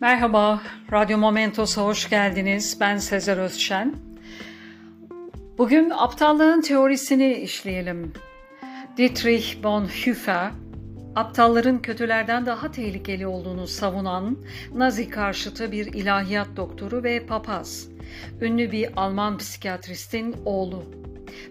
Merhaba, Radyo Momentos'a hoş geldiniz. Ben Sezer Özşen. Bugün aptallığın teorisini işleyelim. Dietrich Bonhoeffer, aptalların kötülerden daha tehlikeli olduğunu savunan Nazi karşıtı bir ilahiyat doktoru ve papaz. Ünlü bir Alman psikiyatristin oğlu.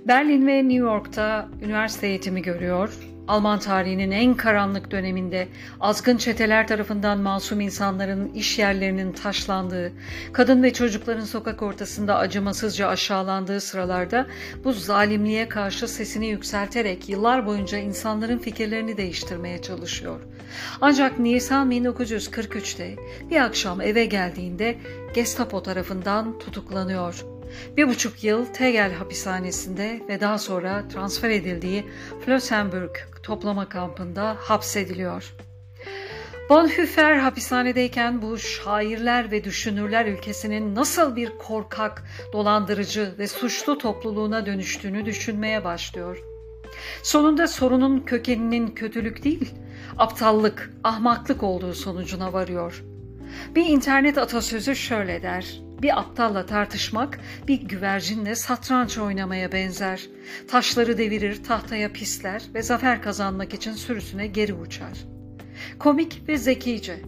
Berlin ve New York'ta üniversite eğitimi görüyor Alman tarihinin en karanlık döneminde azgın çeteler tarafından masum insanların iş yerlerinin taşlandığı, kadın ve çocukların sokak ortasında acımasızca aşağılandığı sıralarda bu zalimliğe karşı sesini yükselterek yıllar boyunca insanların fikirlerini değiştirmeye çalışıyor. Ancak Nisan 1943'te bir akşam eve geldiğinde Gestapo tarafından tutuklanıyor. Bir buçuk yıl Tegel hapishanesinde ve daha sonra transfer edildiği Flossenburg toplama kampında hapsediliyor. Bonhoeffer hapishanedeyken bu şairler ve düşünürler ülkesinin nasıl bir korkak, dolandırıcı ve suçlu topluluğuna dönüştüğünü düşünmeye başlıyor. Sonunda sorunun kökeninin kötülük değil, aptallık, ahmaklık olduğu sonucuna varıyor. Bir internet atasözü şöyle der. Bir aptalla tartışmak bir güvercinle satranç oynamaya benzer. Taşları devirir, tahtaya pisler ve zafer kazanmak için sürüsüne geri uçar. Komik ve zekice.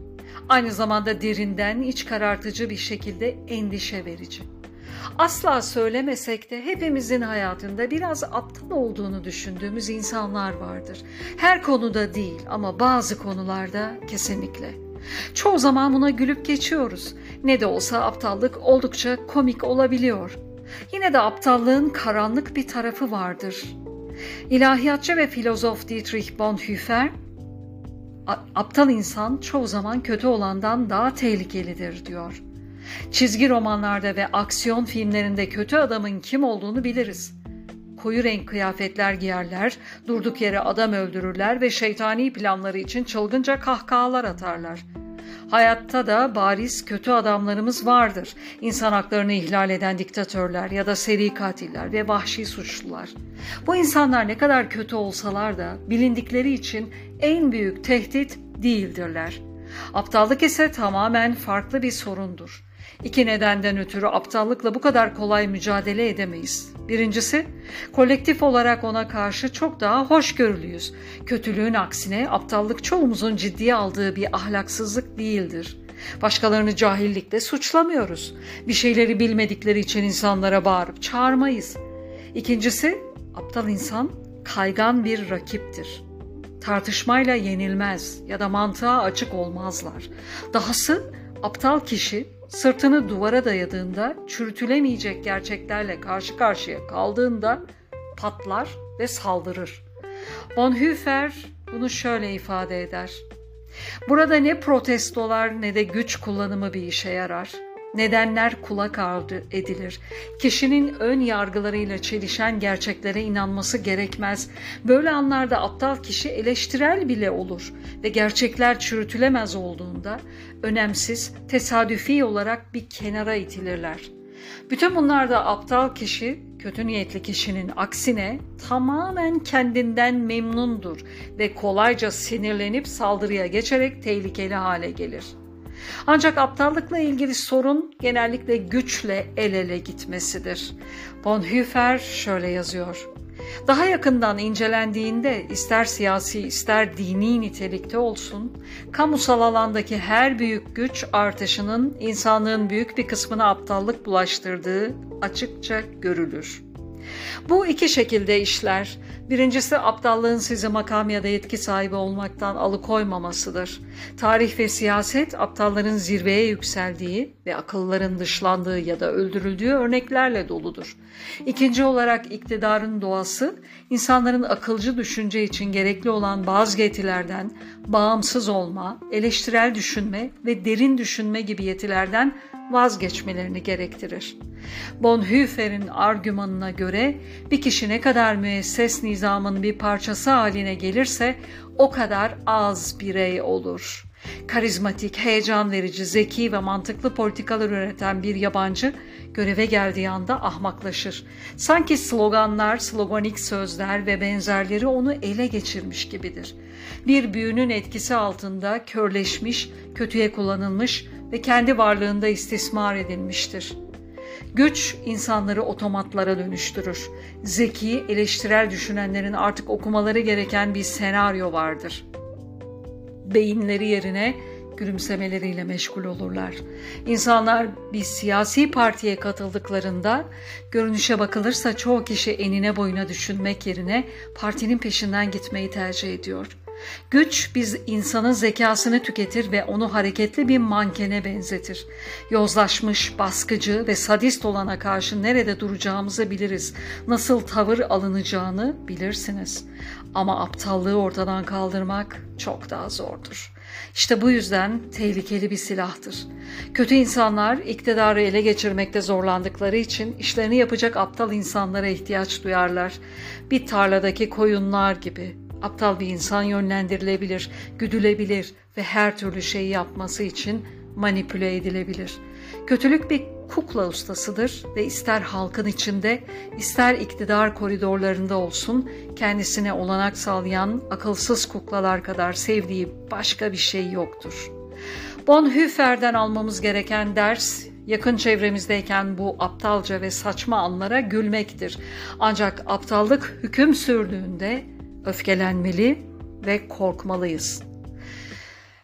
Aynı zamanda derinden iç karartıcı bir şekilde endişe verici. Asla söylemesek de hepimizin hayatında biraz aptal olduğunu düşündüğümüz insanlar vardır. Her konuda değil ama bazı konularda kesinlikle. Çoğu zaman buna gülüp geçiyoruz. Ne de olsa aptallık oldukça komik olabiliyor. Yine de aptallığın karanlık bir tarafı vardır. İlahiyatçı ve filozof Dietrich Bonhoeffer, aptal insan çoğu zaman kötü olandan daha tehlikelidir diyor. Çizgi romanlarda ve aksiyon filmlerinde kötü adamın kim olduğunu biliriz. Koyu renk kıyafetler giyerler, durduk yere adam öldürürler ve şeytani planları için çılgınca kahkahalar atarlar. Hayatta da bariz kötü adamlarımız vardır. İnsan haklarını ihlal eden diktatörler ya da seri katiller ve vahşi suçlular. Bu insanlar ne kadar kötü olsalar da bilindikleri için en büyük tehdit değildirler. Aptallık ise tamamen farklı bir sorundur. İki nedenden ötürü aptallıkla bu kadar kolay mücadele edemeyiz. Birincisi, kolektif olarak ona karşı çok daha hoşgörülüyüz. Kötülüğün aksine aptallık çoğumuzun ciddiye aldığı bir ahlaksızlık değildir. Başkalarını cahillikle suçlamıyoruz. Bir şeyleri bilmedikleri için insanlara bağırıp çağırmayız. İkincisi, aptal insan kaygan bir rakiptir. Tartışmayla yenilmez ya da mantığa açık olmazlar. Dahası aptal kişi sırtını duvara dayadığında çürütülemeyecek gerçeklerle karşı karşıya kaldığında patlar ve saldırır. Bonhoeffer bunu şöyle ifade eder. Burada ne protestolar ne de güç kullanımı bir işe yarar. Nedenler kulak ardı edilir. Kişinin ön yargılarıyla çelişen gerçeklere inanması gerekmez. Böyle anlarda aptal kişi eleştirel bile olur ve gerçekler çürütülemez olduğunda önemsiz, tesadüfi olarak bir kenara itilirler. Bütün bunlarda aptal kişi, kötü niyetli kişinin aksine tamamen kendinden memnundur ve kolayca sinirlenip saldırıya geçerek tehlikeli hale gelir.'' Ancak aptallıkla ilgili sorun genellikle güçle el ele gitmesidir. Bonhoeffer şöyle yazıyor. Daha yakından incelendiğinde ister siyasi ister dini nitelikte olsun, kamusal alandaki her büyük güç artışının insanlığın büyük bir kısmına aptallık bulaştırdığı açıkça görülür. Bu iki şekilde işler. Birincisi aptallığın sizi makam ya da yetki sahibi olmaktan alıkoymamasıdır. Tarih ve siyaset aptalların zirveye yükseldiği ve akılların dışlandığı ya da öldürüldüğü örneklerle doludur. İkinci olarak iktidarın doğası insanların akılcı düşünce için gerekli olan bazı yetilerden bağımsız olma, eleştirel düşünme ve derin düşünme gibi yetilerden vazgeçmelerini gerektirir. Bonhoeffer'in argümanına göre bir kişi ne kadar müesses nizamın bir parçası haline gelirse o kadar az birey olur. Karizmatik, heyecan verici, zeki ve mantıklı politikalar üreten bir yabancı göreve geldiği anda ahmaklaşır. Sanki sloganlar, sloganik sözler ve benzerleri onu ele geçirmiş gibidir. Bir büyünün etkisi altında körleşmiş, kötüye kullanılmış ve kendi varlığında istismar edilmiştir. Güç insanları otomatlara dönüştürür. Zeki, eleştirel düşünenlerin artık okumaları gereken bir senaryo vardır. Beyinleri yerine gülümsemeleriyle meşgul olurlar. İnsanlar bir siyasi partiye katıldıklarında görünüşe bakılırsa çoğu kişi enine boyuna düşünmek yerine partinin peşinden gitmeyi tercih ediyor. Güç biz insanın zekasını tüketir ve onu hareketli bir mankene benzetir. Yozlaşmış, baskıcı ve sadist olana karşı nerede duracağımızı biliriz. Nasıl tavır alınacağını bilirsiniz. Ama aptallığı ortadan kaldırmak çok daha zordur. İşte bu yüzden tehlikeli bir silahtır. Kötü insanlar iktidarı ele geçirmekte zorlandıkları için işlerini yapacak aptal insanlara ihtiyaç duyarlar. Bir tarladaki koyunlar gibi Aptal bir insan yönlendirilebilir, güdülebilir ve her türlü şeyi yapması için manipüle edilebilir. Kötülük bir kukla ustasıdır ve ister halkın içinde ister iktidar koridorlarında olsun kendisine olanak sağlayan akılsız kuklalar kadar sevdiği başka bir şey yoktur. Bonhoeffer'den almamız gereken ders yakın çevremizdeyken bu aptalca ve saçma anlara gülmektir. Ancak aptallık hüküm sürdüğünde öfkelenmeli ve korkmalıyız.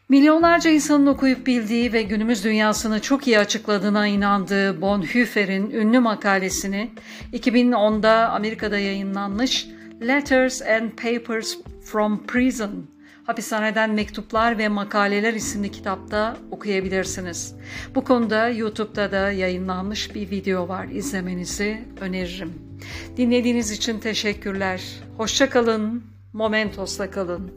Milyonlarca insanın okuyup bildiği ve günümüz dünyasını çok iyi açıkladığına inandığı Bonhoeffer'in ünlü makalesini 2010'da Amerika'da yayınlanmış Letters and Papers from Prison Hapishaneden Mektuplar ve Makaleler isimli kitapta okuyabilirsiniz. Bu konuda YouTube'da da yayınlanmış bir video var. İzlemenizi öneririm. Dinlediğiniz için teşekkürler. Hoşça kalın. Momentos'la kalın.